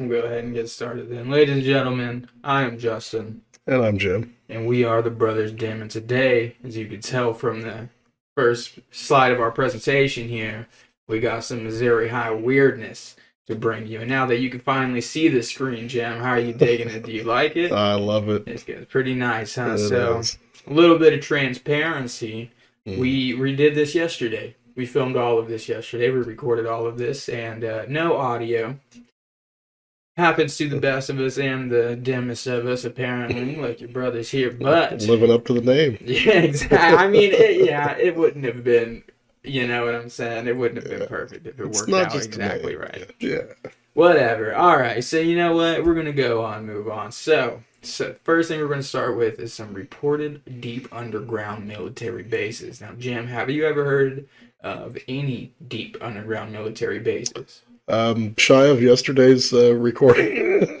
We'll go ahead and get started then. Ladies and gentlemen, I am Justin, And I'm Jim. and we are the Brothers Dim. And today, as you can tell from the first slide of our presentation here, we got some Missouri High weirdness to bring you. And now that you can finally see the screen, Jim, how are you digging it? Do you like it? I love it. It's good. Pretty nice, huh? It so, is. a little bit of transparency. Mm. We redid this yesterday. We filmed all of this yesterday. We recorded all of this, and uh, no audio. Happens to the best of us and the dimmest of us, apparently, like your brothers here. But living up to the name. yeah, exactly. I mean, it, yeah, it wouldn't have been. You know what I'm saying? It wouldn't have been Yeah. perfect if it It's worked not out just exactly right. Yeah. Whatever. All right. So you know what? We're gonna go on, move on. So, so first thing we're gonna start with is some reported deep underground military bases. Now, Jim, have you ever heard of any deep underground military bases? Um, shy of yesterday's uh, recording.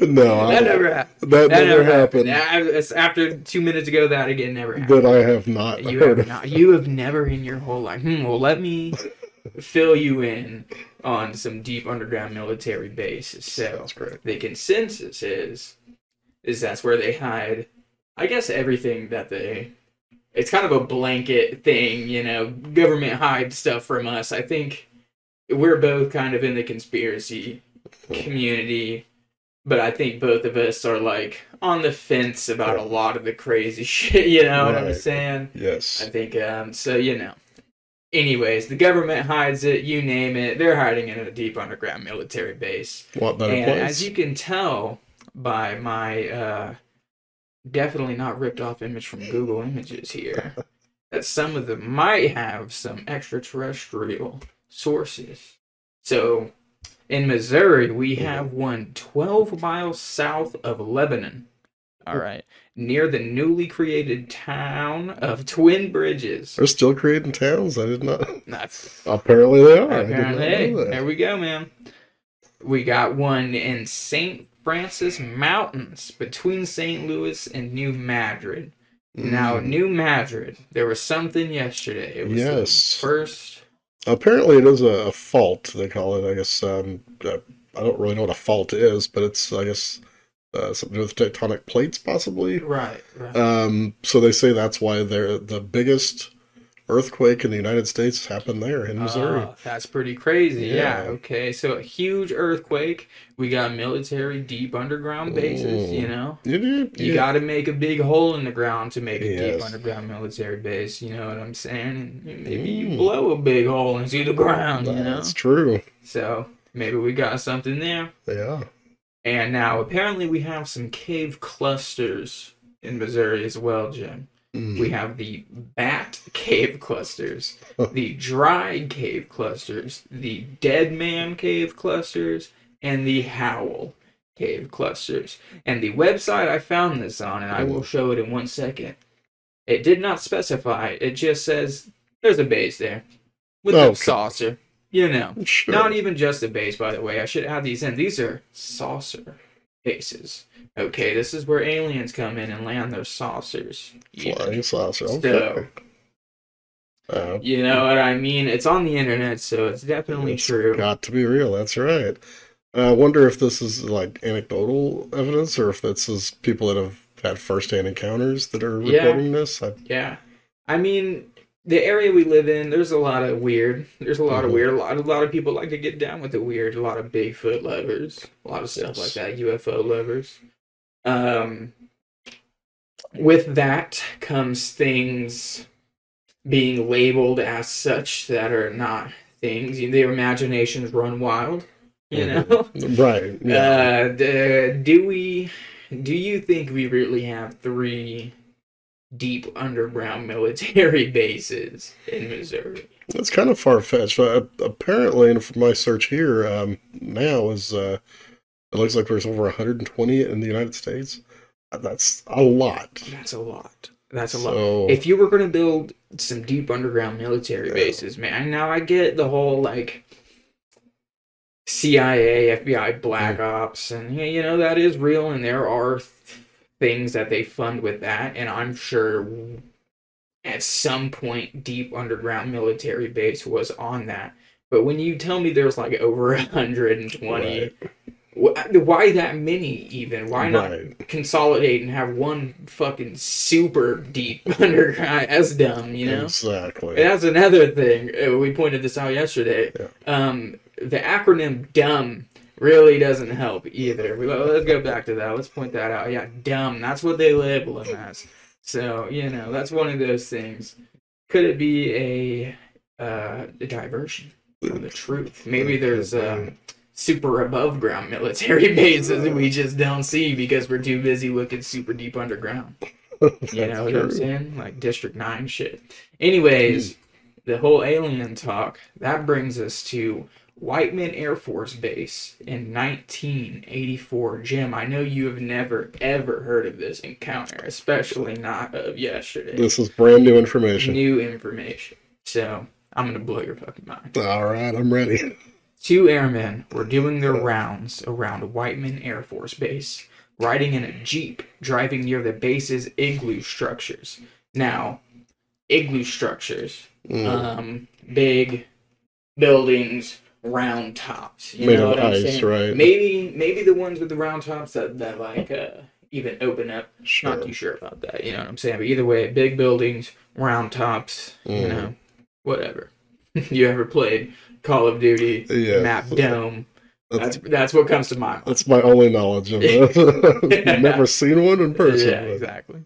no, I, that never happened. that, That never happened. It's After two minutes ago, that again never happened. But I have not You heard have of. not. You have never in your whole life. Hmm, well, let me fill you in on some deep underground military bases. So the consensus is is that's where they hide. I guess everything that they. It's kind of a blanket thing, you know. Government hides stuff from us. I think we're both kind of in the conspiracy community, but I think both of us are like on the fence about a lot of the crazy shit. You know what I'm saying? Yes. I think um so you know. Anyways, the government hides it, you name it. They're hiding it in a deep underground military base. What better and place? as you can tell by my uh definitely not ripped off image from Google Images here, that some of them might have some extraterrestrial sources. So in Missouri, we have one 12 miles south of Lebanon. All right. Near the newly created town of Twin Bridges. They're still creating towns. I did not. That's Apparently they are. I did not apparently. Hey, know that. there we go, man. We got one in St. Francis Mountains between St. Louis and New Madrid. Now, Mm. New Madrid, there was something yesterday. It was Yes. the first. Apparently it is a, a fault. They call it. I guess. Um, uh, I don't really know what a fault is, but it's. I guess. Uh, something to do with tectonic plates, possibly. Right, right. Um, so they say that's why they're the biggest earthquake in the United States happened there in Missouri. Oh, that's pretty crazy. Yeah. Yeah. Okay. So a huge earthquake. We got military deep underground bases. Mm. You know, you you got to make a big hole in the ground to make a deep underground military base. You know what I'm saying? And maybe you Mm. blow a big hole into the ground. You know. That's true. So maybe we got something there. Yeah. And now apparently we have some cave clusters in Missouri as well, Jim. Mm. We have the bat cave clusters, the dry cave clusters, the dead man cave clusters, and the howl cave clusters. And the website I found this on, and I will show it in one second, it did not specify. It just says there's a base there with a saucer. You know. Sure. Not even just a base, by the way. I should add these in. These are saucer bases. Okay, this is where aliens come in and land their saucers. Yeah. Flying saucer. So, Okay. Uh, you know what I mean? It's on the internet, so it's definitely it's true. Got to be real. That's right. I wonder if this is like anecdotal evidence or if this is people that have had first-hand encounters that are Yeah. reporting this. I, Yeah. I mean, the area we live in, there's a lot of weird. There's a lot of Mhm. weird. A lot, a lot of people like to get down with the weird. A lot of Bigfoot lovers. A lot of stuff Yes. like that. UFO lovers. Um, with that comes things being labeled as such that are not things. Their imaginations run wild. You know. Mhm. right. Yeah. Uh, do we? Do you think we really have three deep underground military bases in Missouri? That's kind of far fetched. Uh, apparently, and from my search here um, now, is uh, it looks like there's over 120 in the United States. Uh, That's a lot. That's a lot. That's a lot. If you were going to build some deep underground military Yeah. bases, man, now I get the whole like CIA, FBI, Black Ops, and you know that is real, and there are th- things that they fund with that, and I'm sure at some point deep underground military base was on that. But when you tell me there's like over 120, Right. why that many even? Why not consolidate and have one fucking super deep underground? That's dumb, you know? Exactly. And that's another thing. uh, We pointed this out yesterday. Yeah. Um, the acronym DUMB really doesn't help either. We, let's go back to that. Let's point that out. Yeah, dumb. That's what they label him as. So, you know, that's one of those things. Could it be a, uh, a diversion from the truth? Maybe there's um, super above ground military bases that we just don't see because we're too busy looking super deep underground. You know what I'm saying? Like District 9 shit. Anyways, the whole alien talk, that brings us to Whiteman Air Force Base in 1984. Jim, I know you have never, ever heard of this encounter, especially not of yesterday. This is brand new information. New information. So, I'm going to blow your fucking mind. All right, I'm ready. Two airmen were doing their rounds around Whiteman Air Force Base, riding in a Jeep, driving near the base's igloo structures. Now, igloo structures, Mm. um, big buildings, round tops. You Made know what I'm ice, saying? right. Maybe, maybe the ones with the round tops that, that like uh, even open up. Sure. Not too sure about that. You know what I'm saying? But either way, big buildings, round tops. You Mm. know, whatever. you ever played Call of Duty? Yeah. map dome. That's, That's that's what comes to my mind. that's my only knowledge of it. Never seen one in person. yeah, but- exactly.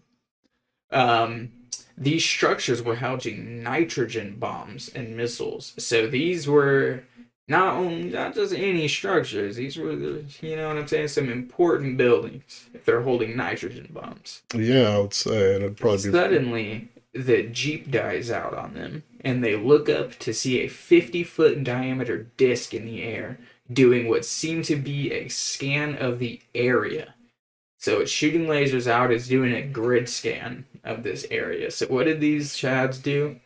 Um, these structures were housing nitrogen bombs and missiles. So these were not only not just any structures. These were, the, you know what I'm saying, some important buildings. If they're holding nitrogen bombs. Yeah, I would say, and it'd probably be. Suddenly, the Jeep dies out on them, and they look up to see a 50 foot diameter disc in the air doing what seemed to be a scan of the area. So it's shooting lasers out, it's doing a grid scan of this area. So, what did these Chads do?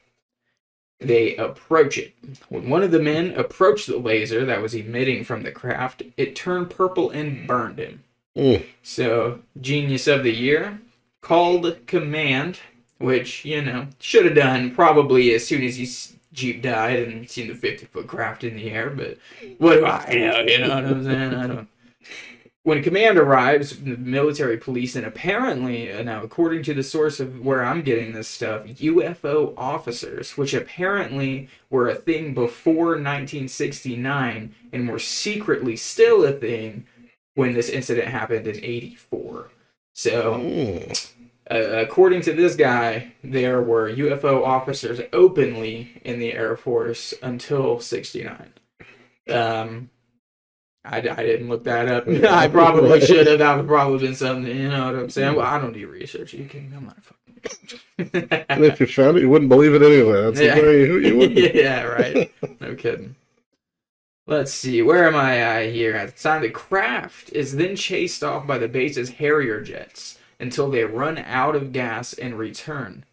They approach it. When one of the men approached the laser that was emitting from the craft, it turned purple and burned him. Mm, So, Genius of the Year called command, which, you know, should have done probably as soon as his Jeep died and seen the 50 foot craft in the air, but what do I know? You know what I'm saying? I don't. When command arrives, the military police, and apparently, uh, now according to the source of where I'm getting this stuff, UFO officers, which apparently were a thing before 1969 and were secretly still a thing when this incident happened in 84. So, mm. uh, according to this guy, there were UFO officers openly in the Air Force until 69. Um, I, I didn't look that up. I probably should have. That would probably been something, you know what I'm saying? Mm. Well, I don't do research. You can, I'm not fucking. And if you found it, you wouldn't believe it anyway. That's Yeah. the way you, wouldn't. yeah, right. No kidding. Let's see, where am I at here? At the time, the craft is then chased off by the base's Harrier jets until they run out of gas and return,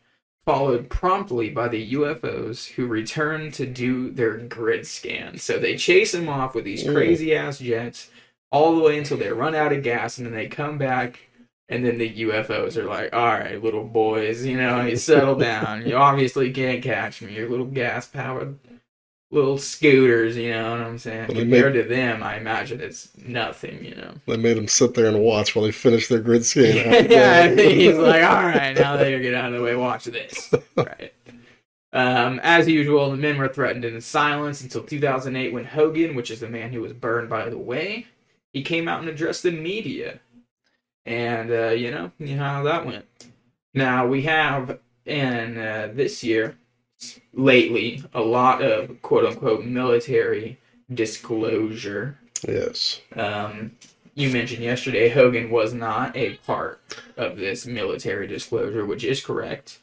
followed promptly by the UFOs who return to do their grid scan. So they chase them off with these Mm. crazy ass jets all the way until they run out of gas and then they come back and then the UFOs are like, all right, little boys, you know, you settle down. You obviously can't catch me. Your little gas powered little scooters, you know what I'm saying? Well, they Compared to them, I imagine it's nothing, you know. They made them sit there and watch while they finished their grid scan. yeah, I think he's like, all right, now that you get out of the way, watch this. Right. Um, as usual, the men were threatened in silence until 2008 when Hogan, which is the man who was burned by the way, he came out and addressed the media. And, uh, you know, you know how that went. Now, we have in uh, this year, lately, a lot of quote unquote military disclosure Yes. um, you mentioned yesterday Hogan was not a part of this military disclosure, which is correct.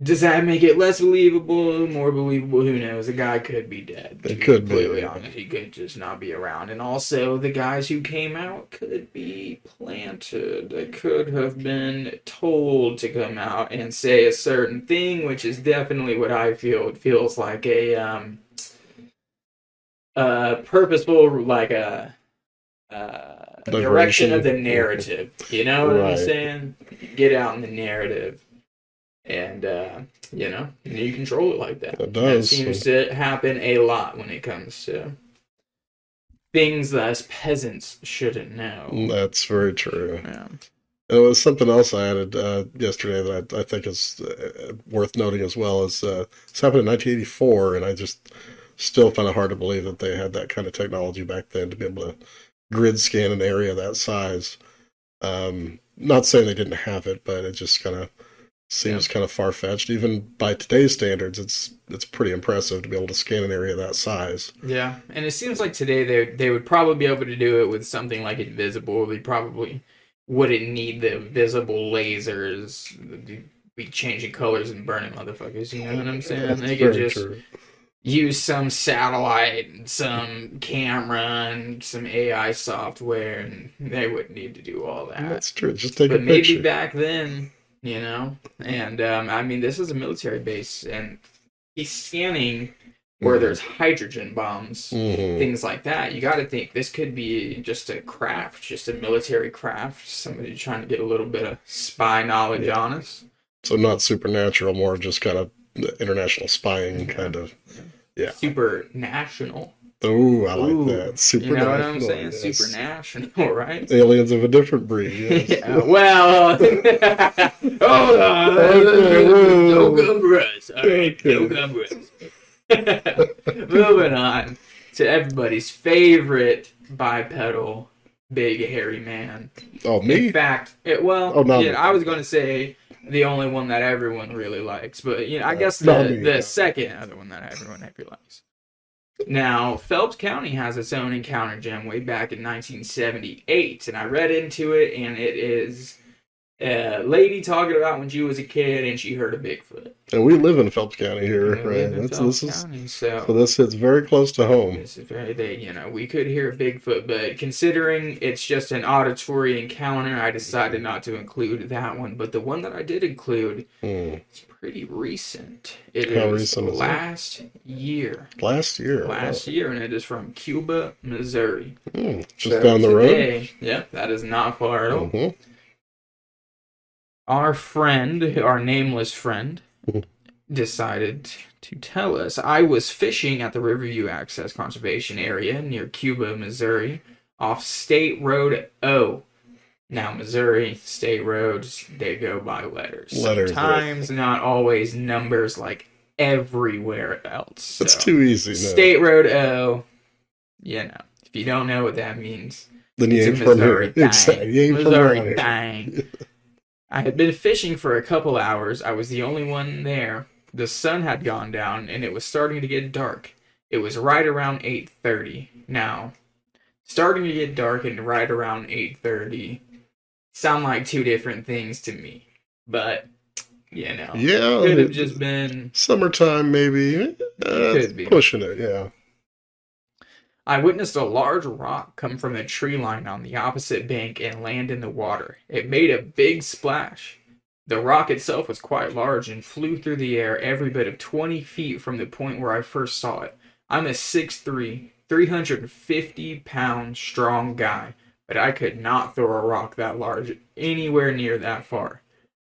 Does that make it less believable, more believable? Who knows? The guy could be dead. It could be, completely honest. He could just not be around. And also, the guys who came out could be planted. They could have been told to come out and say a certain thing, which is definitely what I feel. It feels like a um, uh, purposeful, like a uh, direction of the narrative. You know what I'm saying? Get out in the narrative. And uh, you know you control it like that. It That does. seems to happen a lot when it comes to things that us peasants shouldn't know. That's very true. Yeah. And it was something else I added uh, yesterday that I, I think is uh, worth noting as well. Is uh, this happened in 1984, and I just still find it hard to believe that they had that kind of technology back then to be able to grid scan an area that size. Um, not saying they didn't have it, but it just kind of seems kind of far fetched. Even by today's standards, it's it's pretty impressive to be able to scan an area that size. Yeah, and it seems like today they they would probably be able to do it with something like Invisible. They probably wouldn't need the visible lasers. They'd be changing colors and burning motherfuckers. You know what I'm saying? That's They could just true. use some satellite, and some camera, and some AI software, and they wouldn't need to do all that. That's true. Just take but a picture. But maybe back then, you know, and um, I mean, this is a military base, and he's scanning where Mhm. there's hydrogen bombs, Mhm. things like that. You got to think this could be just a craft, just a military craft, somebody trying to get a little bit of spy knowledge on us. So not supernatural, more just kind of international spying kind of. Yeah. Super national. Oh, I like Ooh, that. Super. You know what I'm saying? National, right? Aliens of a different breed. Yes. yeah, well, hold on. No gun. All right, no Okay. gun press. Moving on to everybody's favorite bipedal big hairy man. Oh, me? In fact, it, well, Oh, yeah. I was going to say the only one that everyone really likes, but you know, I Uh, guess the, the second other one that everyone really likes. Now, Phelps County has its own encounter Jim way back in 1978, and I read into it, and it is a lady talking about when she was a kid and she heard a Bigfoot. And we live in Phelps County here, right? live in That's, Phelps this is County, so so this hits very close to home. This is very, they, you know, we could hear a Bigfoot, but considering it's just an auditory encounter, I decided not to include that one. But the one that I did include Hmm. is pretty recent. It How is recent is last year, Last year, last year, and it is from Cuba, Missouri. Hmm. just So down the road. today- Yep, that is not far at all. Mhm. Our friend, our nameless friend, Mhm. decided to tell us. I was fishing at the Riverview Access Conservation Area near Cuba, Missouri, off State Road O. Now, Missouri state roads, they go by letters. Letters, right. Not always numbers like everywhere else. It's So, too easy. No. State Road O, you know, if you don't know what that means, then you it's ain't a from Missouri here. Exactly. You ain't Missouri around here. I had been fishing for a couple hours. I was the only one there. The sun had gone down and it was starting to get dark. It was right around 8:30. Now, starting to get dark and right around 8:30 sound like two different things to me. But, you know, Yeah, could have just been summertime maybe. Uh, Could be. pushing it. Yeah. I witnessed a large rock come from the tree line on the opposite bank and land in the water. It made a big splash. The rock itself was quite large and flew through the air every bit of 20 feet from the point where I first saw it. I'm a 6'3, 350 pound strong guy, but I could not throw a rock that large anywhere near that far.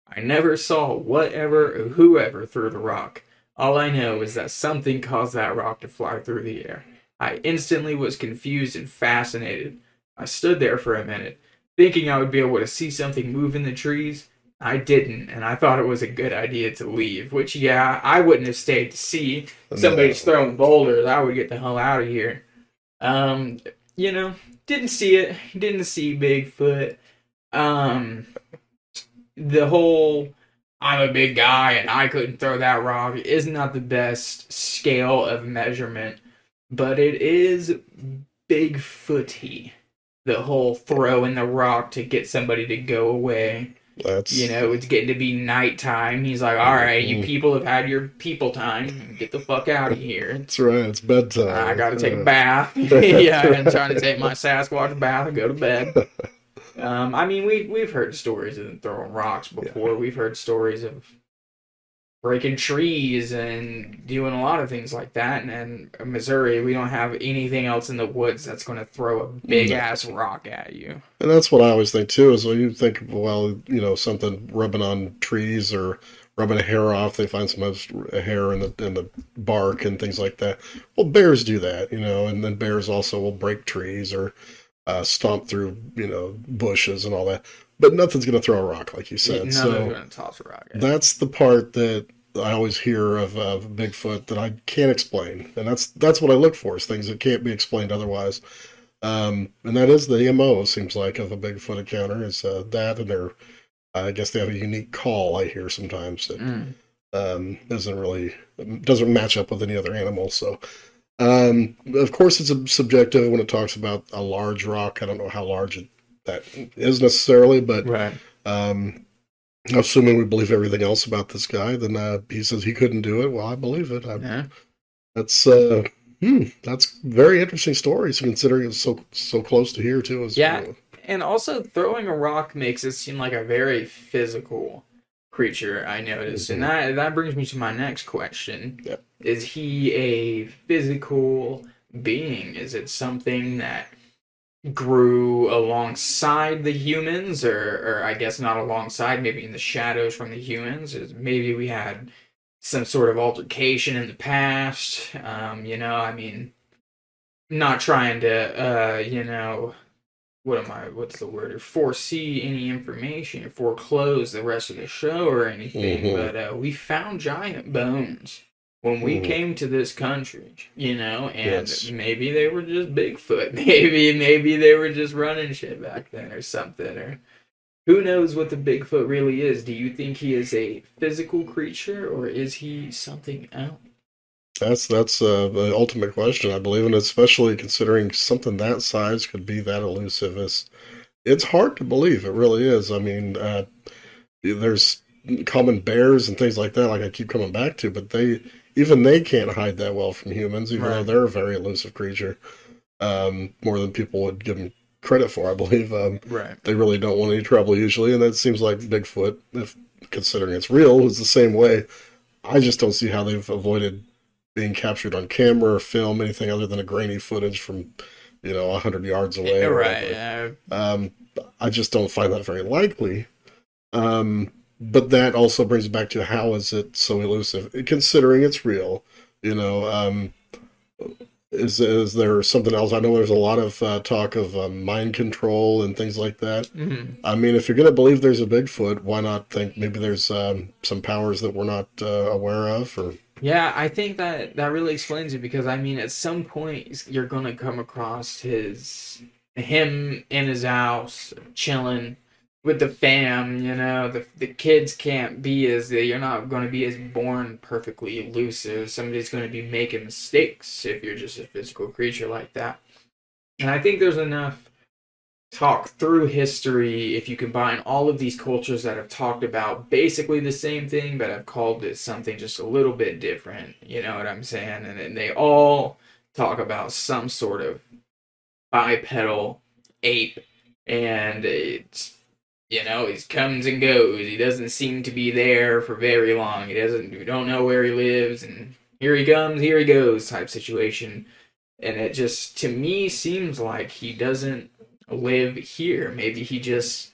I never saw whatever or whoever threw the rock. All I know is that something caused that rock to fly through the air. I instantly was confused and fascinated. I stood there for a minute, thinking I would be able to see something move in the trees. I didn't, and I thought it was a good idea to leave, which, yeah, I wouldn't have stayed to see. Somebody's throwing boulders, I would get the hell out of here. Um, you know, didn't see it, didn't see Bigfoot. Um, the whole I'm a big guy and I couldn't throw that rock is not the best scale of measurement, but it is Bigfooty. The whole throwing the rock to get somebody to go away. That's You know, it's getting to be nighttime. He's like, all right, you Mhm. people have had your people time. Get the fuck out of here. that's right. It's bedtime. I gotta take a bath. yeah, I'm trying to take my Sasquatch bath and go to bed. Um, I mean, we we've heard stories of them throwing rocks before. We've heard stories of breaking trees and doing a lot of things like that. And, Missouri, we don't have anything else in the woods that's going to throw a big No. ass rock at you. And that's what I always think too. Is when you think, well, you know, something rubbing on trees or rubbing a hair off. They find some hair in the in the bark and things like that. Well, bears do that, you know, and then bears also will break trees or uh, stomp through, you know, bushes and all that. But nothing's going to throw a rock, like you said. None so going to toss a rock. at. that's the part that I always hear of, Bigfoot that I can't explain, and that's that's what I look for is things that can't be explained otherwise. Um, and that is the mo. Seems like of a Bigfoot encounter is uh, that, and they're I guess they have a unique call. I hear sometimes that Mm. um, isn't really doesn't match up with any other animal. So, um, of course, it's a subjective when it talks about a large rock. I don't know how large it, that is necessarily, but Right. Um, assuming we believe everything else about this guy, then uh, he says he couldn't do it. Well, I believe it. I, Yeah. That's uh, hmm, that's very interesting stories considering it's so so close to here too. As Yeah. And also, throwing a rock makes it seem like a very physical creature. I noticed, and that that brings me to my next question: Yep. Is he a physical being? Is it something that grew alongside the humans, or, or I guess not alongside, maybe in the shadows from the humans? Maybe we had some sort of altercation in the past? Um, you know, I mean, not trying to, uh, you know what am I? What's the word? Foresee any information, or foreclose the rest of the show or anything. Mhm. But uh, we found giant bones when we Mhm. came to this country, you know, and Yes. maybe they were just Bigfoot. Maybe maybe they were just running shit back then or something. Or who knows what the Bigfoot really is? Do you think he is a physical creature or is he something else? That's that's uh, the ultimate question, I believe, and especially considering something that size could be that elusive is it's hard to believe. It really is. I mean, uh, there's common bears and things like that, like I keep coming back to, but they even they can't hide that well from humans, even though they're a very elusive creature, um, more than people would give them credit for. I believe um, Right. they really don't want any trouble usually, and that seems like Bigfoot, if considering it's real, is the same way. I just don't see how they've avoided being captured on camera or film, anything other than a grainy footage from, you know, a hundred yards away. or right. Uh, Um, I just don't find that very likely. Um, but that also brings it back to how is it so elusive, considering it's real. You know, um, is is there something else? I know there's a lot of uh, talk of um, mind control and things like that. mhm. I mean, if you're going to believe there's a Bigfoot, why not think maybe there's um, some powers that we're not uh, aware of? Or Yeah, I think that that really explains it because I mean, at some point you're gonna come across his him in his house chilling with the fam. You know, the the kids can't be as you're not gonna be as born perfectly elusive. Somebody's gonna be making mistakes if you're just a physical creature like that. And I think there's enough talk through history if you combine all of these cultures that have talked about basically the same thing but have called it something just a little bit different you know what i'm saying and, then they all talk about some sort of bipedal ape and it's you know he comes and goes he doesn't seem to be there for very long he doesn't we don't know where he lives and here he comes here he goes type situation and it just to me seems like he doesn't live here. Maybe he just,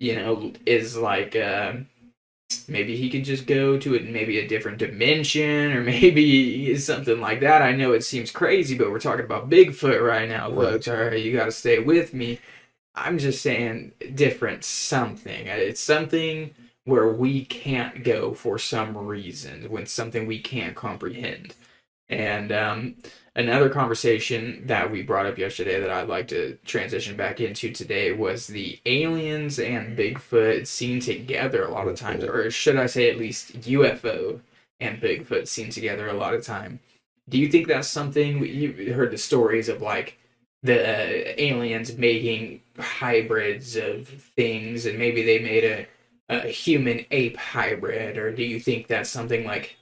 you know, is like, uh, maybe he could just go to it, maybe a different dimension, or maybe something like that. I know it seems crazy, but we're talking about Bigfoot right now, Right. folks. All right, you got to stay with me. I'm just saying different something. It's something where we can't go for some reason, when something we can't comprehend. And um, another conversation that we brought up yesterday that I'd like to transition back into today was the aliens and Bigfoot seen together a lot of times, or should I say at least UFO and Bigfoot seen together a lot of time. Do you think that's something you heard the stories of like the uh, aliens making hybrids of things, and maybe they made a, a human ape hybrid, or do you think that's something like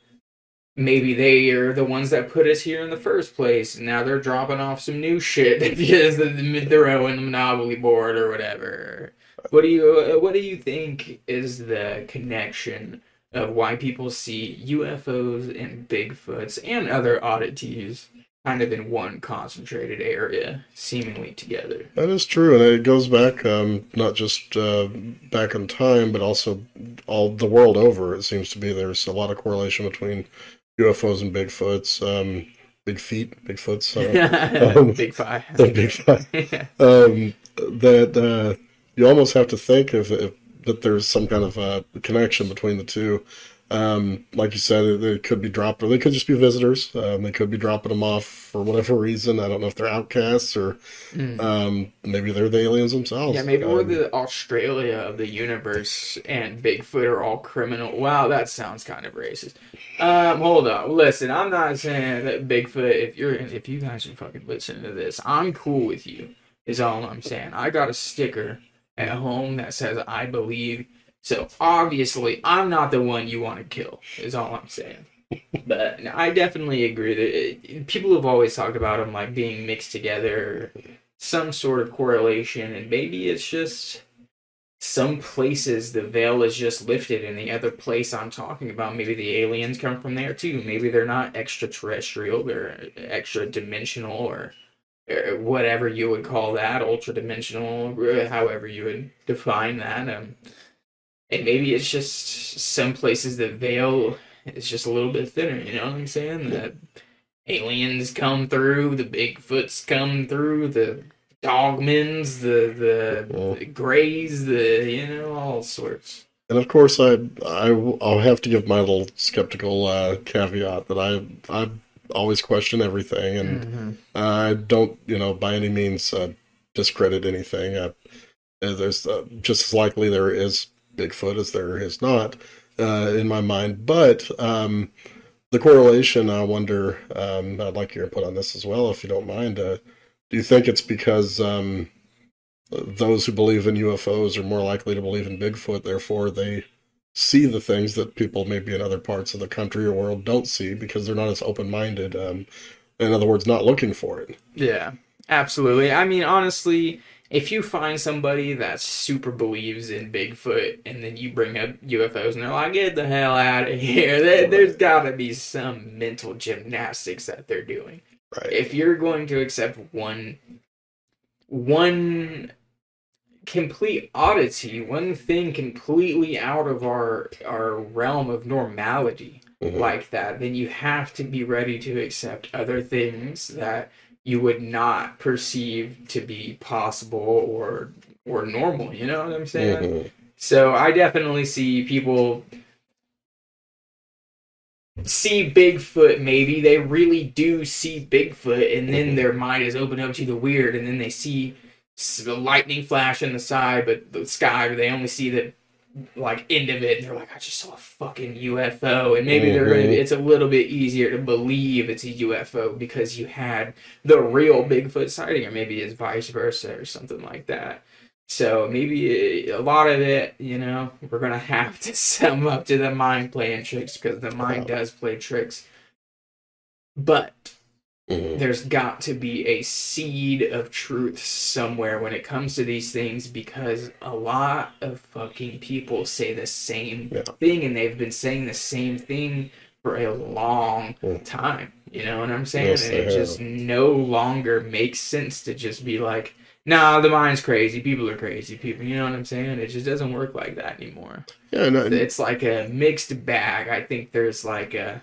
maybe they are the ones that put us here in the first place, and now they're dropping off some new shit because they're owing the monopoly board or whatever. What do you What do you think is the connection of why people see UFOs and Bigfoots and other oddities kind of in one concentrated area, seemingly together. That is true, and it goes back um, not just uh, back in time, but also all the world over. It seems to be there's a lot of correlation between UFOs and Bigfoots, um, big feet, Bigfoots, uh, um, Big the big five. Um, that uh, you almost have to think if, if that there's some kind of uh, connection between the two. Um, like you said, they could be dropped, or they could just be visitors. Um, they could be dropping them off for whatever reason. I don't know if they're outcasts or Mm. um, maybe they're the aliens themselves. Yeah, maybe we're Um, the Australia of the universe, and Bigfoot are all criminal. Wow, that sounds kind of racist. Um, hold on, listen. I'm not saying that Bigfoot. If you're, if you guys are fucking listening to this, I'm cool with you. Is all I'm saying. I got a sticker at home that says I believe. So obviously, I'm not the one you want to kill. Is all I'm saying. But I definitely agree that it, people have always talked about them like being mixed together, some sort of correlation, and maybe it's just some places the veil is just lifted, and the other place I'm talking about, maybe the aliens come from there too. Maybe they're not extraterrestrial, they're extra dimensional or, or whatever you would call that, ultra dimensional, however you would define that. Um, and maybe it's just some places the veil is just a little bit thinner. You know what I'm saying? That aliens come through, the Bigfoots come through, the dogmans, the the, the grays, the you know all sorts. And of course, I, I will have to give my little skeptical uh, caveat that I I always question everything, and Mm-hmm. I don't you know by any means uh, discredit anything. Uh, there's uh, just as likely there is Bigfoot as there is not uh, in my mind, but um, the correlation. I wonder. Um, I'd like your input on this as well, if you don't mind. Uh, do you think it's because um, those who believe in UFOs are more likely to believe in Bigfoot, therefore they see the things that people maybe in other parts of the country or world don't see because they're not as open-minded. Um, in other words, not looking for it. Yeah, absolutely. I mean, honestly, if you find somebody that super believes in Bigfoot and then you bring up UFOs and they're like, get the hell out of here, there, there's got to be some mental gymnastics that they're doing. Right. If you're going to accept one, one complete oddity, one thing completely out of our our realm of normality, Mhm. like that, then you have to be ready to accept other things that you would not perceive to be possible or or normal. You know what I'm saying? Mhm. So I definitely see people see Bigfoot. Maybe they really do see Bigfoot, and then Mhm. their mind is opened up to the weird, and then they see the lightning flash in the sky, but the sky, they only see the like end of it, and they're like, "I just saw a fucking UFO," and maybe they're gonna. Mhm. It's a little bit easier to believe it's a UFO because you had the real Bigfoot sighting, or maybe it's vice versa or something like that. So maybe a lot of it, you know, we're gonna have to sum up to the mind playing tricks because the mind does play tricks. But Mhm. there's got to be a seed of truth somewhere when it comes to these things because a lot of fucking people say the same Yeah. thing and they've been saying the same thing for a long Mm. time. You know what I'm saying? Yes, and it just no longer makes sense to just be like, nah, the mind's crazy. People are crazy. People, you know what I'm saying? It just doesn't work like that anymore Yeah, I- it's like a mixed bag. I think there's like a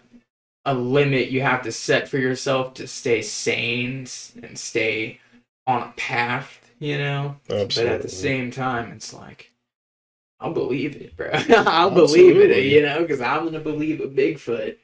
a limit you have to set for yourself to stay sane and stay on a path, you know. But at the same time, it's like I'll believe it, bro. I'll believe it, you know, because I'm gonna believe a Bigfoot,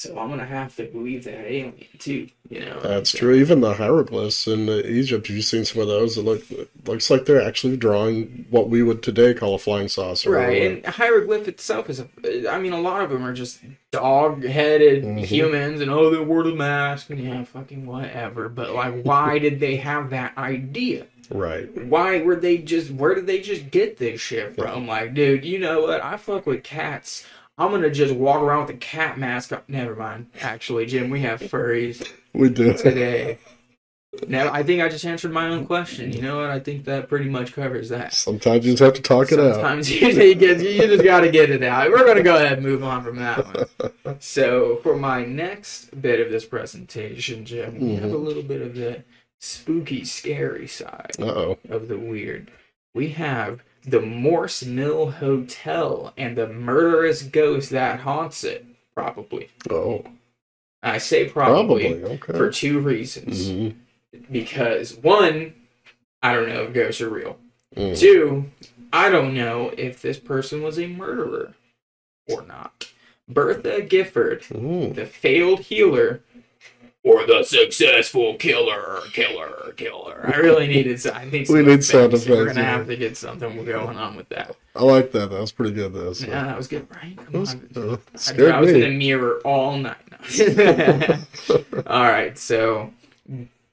so I'm gonna have to believe that alien too, you know. That's true. Even the hieroglyphs in Egypt, have you seen some of those? It look it looks like they're actually drawing what we would today call a flying saucer. Right, and hieroglyph itself is a. I mean, a lot of them are just dog-headed Mhm. humans, and oh, they wore the mask, and yeah, fucking whatever. But like, why did they have that idea? right. Why were they just? Where did they just get this shit from? Like, dude, you know what? I fuck with cats. I'm gonna just walk around with a cat mask. on- Never mind. Actually, Jim, we have furries We do. today. Now I think I just answered my own question. You know what? I think that pretty much covers that. Sometimes you just have to talk it out. Sometimes you, you, get, you just got to get it out. We're going to go ahead and move on from that one. So, for my next bit of this presentation, Jim, we have a little bit of the spooky, scary side Uh oh. of the weird. We have the Morse Mill Hotel and the murderous ghost that haunts it. Probably. Oh. I say probably, Probably. Okay. for two reasons. Mhm. Because, one, I don't know if ghosts are real. Mm. Two, I don't know if this person was a murderer or not. Bertha Gifford, Mm. the failed healer, or the successful killer, killer, killer. I really needed. I need. We need sound effects. We're gonna yeah. have to get something going on with that. I like that. That was pretty good, though. So. Yeah, that was good, right? Come was, on. uh, I, I was in a mirror all night. all right, so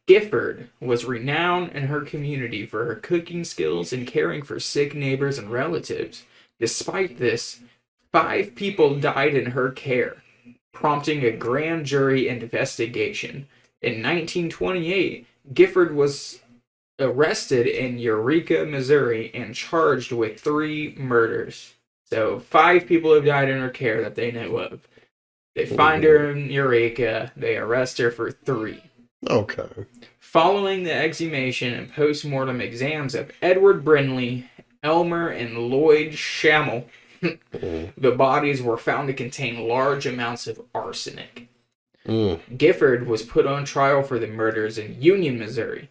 Gifford was renowned in her community for her cooking skills and caring for sick neighbors and relatives. Despite this, five people died in her care, prompting a grand jury investigation. In 1928, Gifford was arrested in Eureka, Missouri, and charged with three murders. So, five people have died in her care that they know of. They find her in Eureka, they arrest her for three. Okay. Following the exhumation and post-mortem exams of Edward Brinley, Elmer, and Lloyd Schamel, Mm. the bodies were found to contain large amounts of arsenic. Mm. Gifford was put on trial for the murders in Union, Missouri.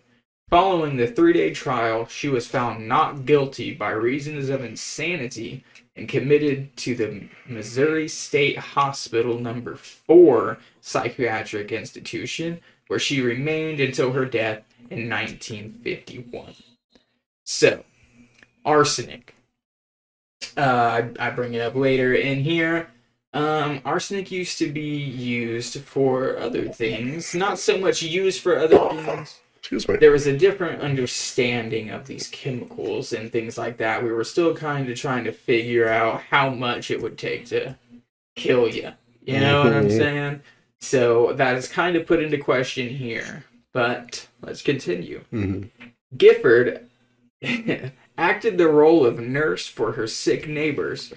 Following the three day trial, she was found not guilty by reasons of insanity and committed to the Missouri State Hospital number 4 psychiatric institution, where she remained until her death in 1951. So, arsenic. Uh, I, I bring it up later in here. Um, arsenic used to be used for other things, not so much used for other things. Excuse me. There was a different understanding of these chemicals and things like that. We were still kind of trying to figure out how much it would take to kill you. You know what I'm Mhm. saying? So that is kind of put into question here. But let's continue. hmm Gifford acted the role of nurse for her sick neighbors,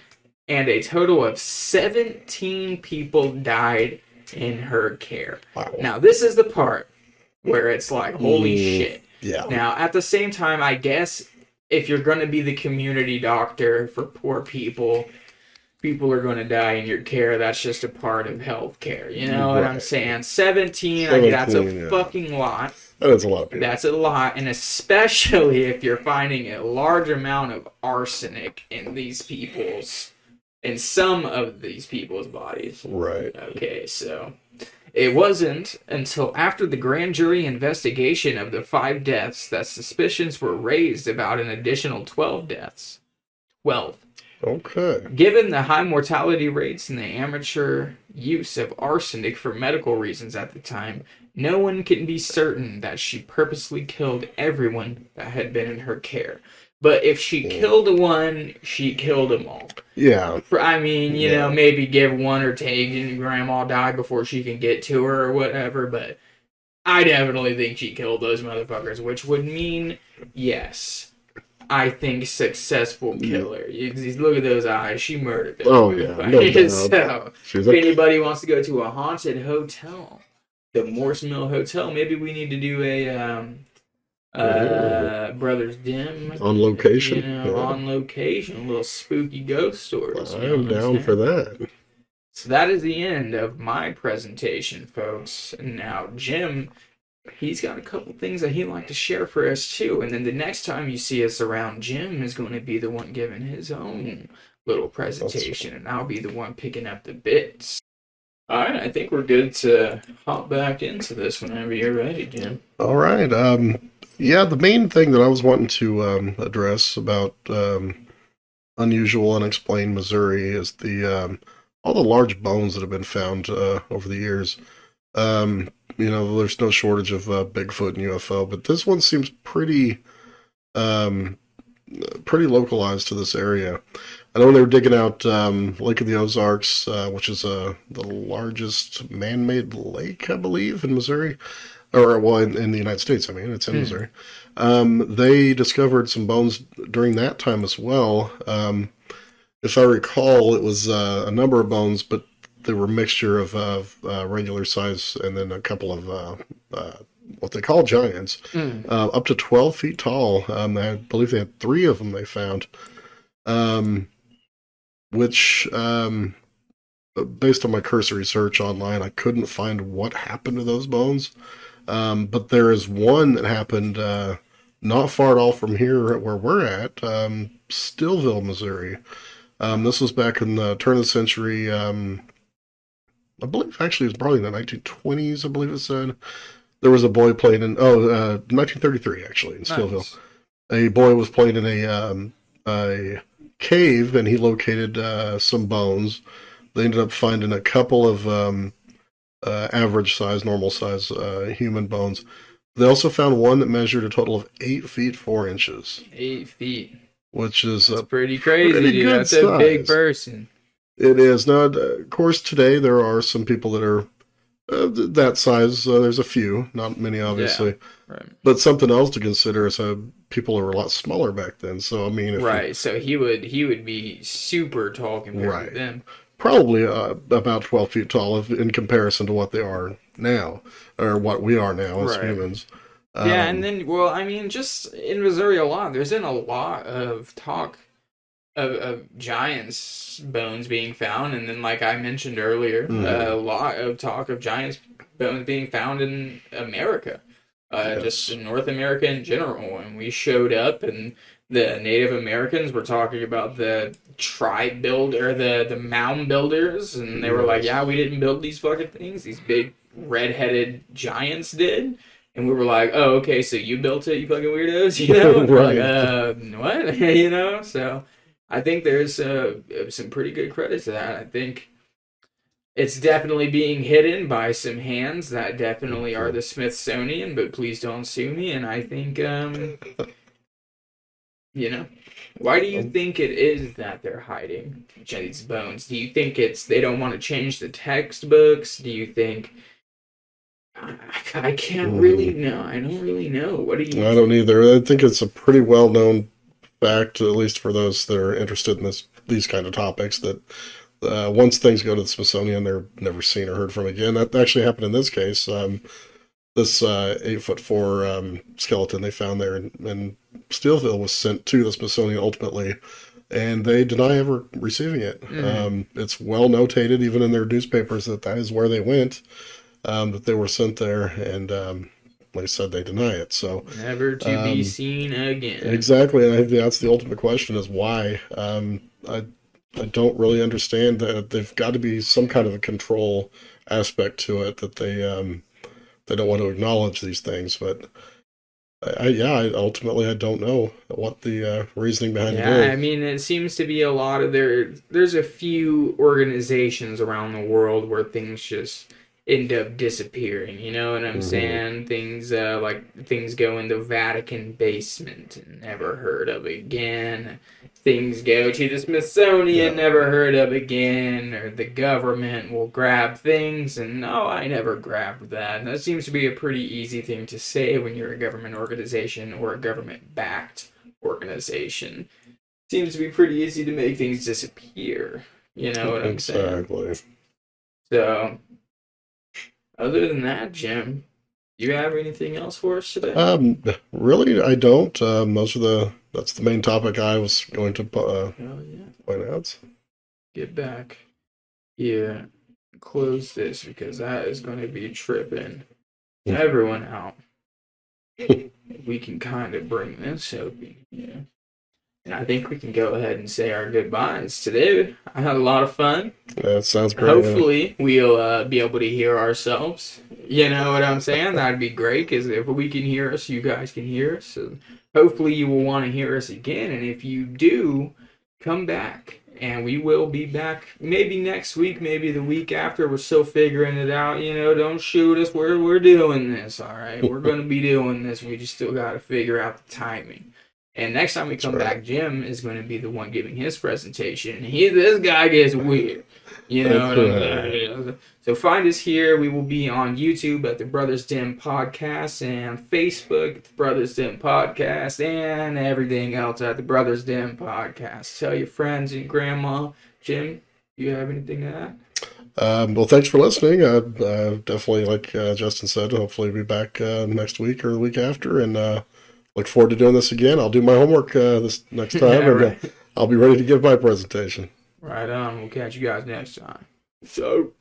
and a total of 17 people died in her care. Wow. Now, this is the part where it's like, holy Mm. shit. Yeah. Now, at the same time, I guess if you're going to be the community doctor for poor people, people are going to die in your care. That's just a part of healthcare. You know what I'm saying? 17, I mean, that's a yeah. fucking lot. That is a lot. That's a lot, and especially if you're finding a large amount of arsenic in these people's, in some of these people's bodies. Right. Okay, so it wasn't until after the grand jury investigation of the five deaths that suspicions were raised about an additional 12 deaths. 12. Okay. Given the high mortality rates and the amateur use of arsenic for medical reasons at the time, no one can be certain that she purposely killed everyone that had been in her care. But if she killed one, she killed them all. Yeah. I mean, you know, maybe give one or take and grandma die before she can get to her or whatever, but I definitely think she killed those motherfuckers, which would mean, yes, I think successful killer. You, you look at those eyes, she murdered them. Oh, yeah, no doubt. so, She's if anybody wants to go to a haunted hotel, the Morse Mill Hotel, maybe we need to do a um, uh, Brothers Dim on location. you know, Yeah. on location, a little spooky ghost stories. I'm I'm down saying? for that. So that is the end of my presentation, folks. And now Jim, he's got a couple things that he'd like to share for us too. And then the next time you see us around, Jim is going to be the one giving his own little presentation, and I'll be the one picking up the bits. All right, I think we're good to hop back into this whenever you're ready, Jim. All right. Um, yeah, the main thing that I was wanting to um, address about um, unusual, unexplained Missouri is the um, all the large bones that have been found uh, over the years. Um, you know, there's no shortage of uh, Bigfoot and UFO, but this one seems pretty, um, pretty localized to this area. I know when they were digging out um, Lake of the Ozarks, uh, which is uh, the largest man-made lake, I believe, in Missouri. or well, in, in the United States, I mean, it's in Hmm. Missouri. Um, they discovered some bones during that time as well. Um, if I recall, it was uh, a number of bones, but they were a mixture of uh, uh, regular size and then a couple of uh, uh, what they call giants, Mm. uh, up to 12 feet tall. Um, I believe they had three of them they found, um, which, um, based on my cursory search online, I couldn't find what happened to those bones. Um, but there is one that happened uh, not far at all from here where we're at, um, Steelville, Missouri. Um, this was back in the turn of the century. Um, I believe actually it was probably in the 1920s, I believe it said. There was a boy playing in, oh, uh, 1933 actually, in Steelville Nice. a boy was playing in a um, a cave and he located uh, some bones. They ended up finding a couple of um, uh, average size, normal size uh, human bones. They also found one that measured a total of eight feet four inches, Eight feet. which is That's pretty crazy, pretty dude. That's a big person. it is now. Of course, today there are some people that are uh, that size. Uh, there's a few, not many, obviously. Right. But something else to consider is uh, people were a lot smaller back then. So I mean, if you- Right. So he would he would be super tall compared Right. to them. probably uh, about 12 feet tall if, in comparison to what they are now or what we are now as Right. humans yeah, Um, and then well, I mean, just in Missouri alone. There's been a lot of talk of, of giants bones being found, and then like I mentioned earlier, Mhm. a lot of talk of giants bones being found in America, uh, Yes. just in North America in general. And we showed up, and the Native Americans were talking about the tribe build or the the mound builders, and they were like, "Yeah, we didn't build these fucking things. These big red-headed giants did." And we were like, "Oh, okay, so you built it, you fucking weirdos," you know? And we're like, uh, what? you know? So I think there's uh, some pretty good credit to that. I think it's definitely being hidden by some hands that definitely are the Smithsonian, but please don't sue me. And I think, um, you know, why do you Um, think it is that they're hiding these bones? Do you think it's they don't want to change the textbooks? Do you think? I, I can't really know. I don't really know. What do you? i don't either i think it's a pretty well known fact at least for those that are interested in this these kind of topics that uh, once things go to the smithsonian they're never seen or heard from again that actually happened in this case um, this uh, eight foot four um, skeleton they found there in, in Steelville was sent to the Smithsonian ultimately, and they deny ever receiving it. Mhm. Um, it's well notated, even in their newspapers, that that is where they went, um, that they were sent there, and um, like I said, they deny it. So Never to be Um, seen again. exactly, and I think that's the ultimate question: is why. Um, I I don't really understand that. They've got to be some kind of a control aspect to it that they um, they don't want to acknowledge these things, but. I, yeah, I, ultimately I don't know what the uh, reasoning behind Yeah, it I mean, it seems to be a lot of there. There's a few organizations around the world where things just end up disappearing. You know what I'm Mhm. saying? Things uh, like things go in the Vatican basement and never heard of again. Things go to the Smithsonian, Yeah. never heard of again. Or the government will grab things and oh, I never grabbed that. And that seems to be a pretty easy thing to say when you're a government organization or a government backed organization seems to be pretty easy to make things disappear. You know what I'm saying? Exactly. So, other than that, Jim, you have anything else for us today? Um, really, I don't. Um, those are the that's the main topic I was going to uh, yeah, point out. get back here, close this because that is going to be tripping everyone out. we can kind of bring this open here. And I think we can go ahead and say our goodbyes today. I had a lot of fun. That sounds great. Hopefully, we'll uh, be able to hear ourselves. You know what I'm saying? That'd be great because if we can hear us, you guys can hear us. So hopefully, you will want to hear us again. And if you do, come back. And we will be back maybe next week, maybe the week after. We're still figuring it out. You know, don't shoot us. We're, we're doing this, all right? We're going to be doing this. We just still got to figure out the timing. And next time we come right. back, Jim is going to be the one giving his presentation. He, this guy gets weird, you know. That's what I'm? So find us here. We will be on YouTube at the Brothers Dim Podcast and Facebook at the Brothers Dim Podcast and everything else at the Brothers Dim Podcast. Tell your friends and grandma. Jim, you have anything to add? Um, well, thanks for listening. Uh, uh, definitely, like uh, Justin said, hopefully we'll be back uh, next week or the week after, and uh, look forward to doing this again. I'll do my homework uh, this next time, Yeah, and uh. I'll be ready to give my presentation. Right on. We'll catch you guys next time. So.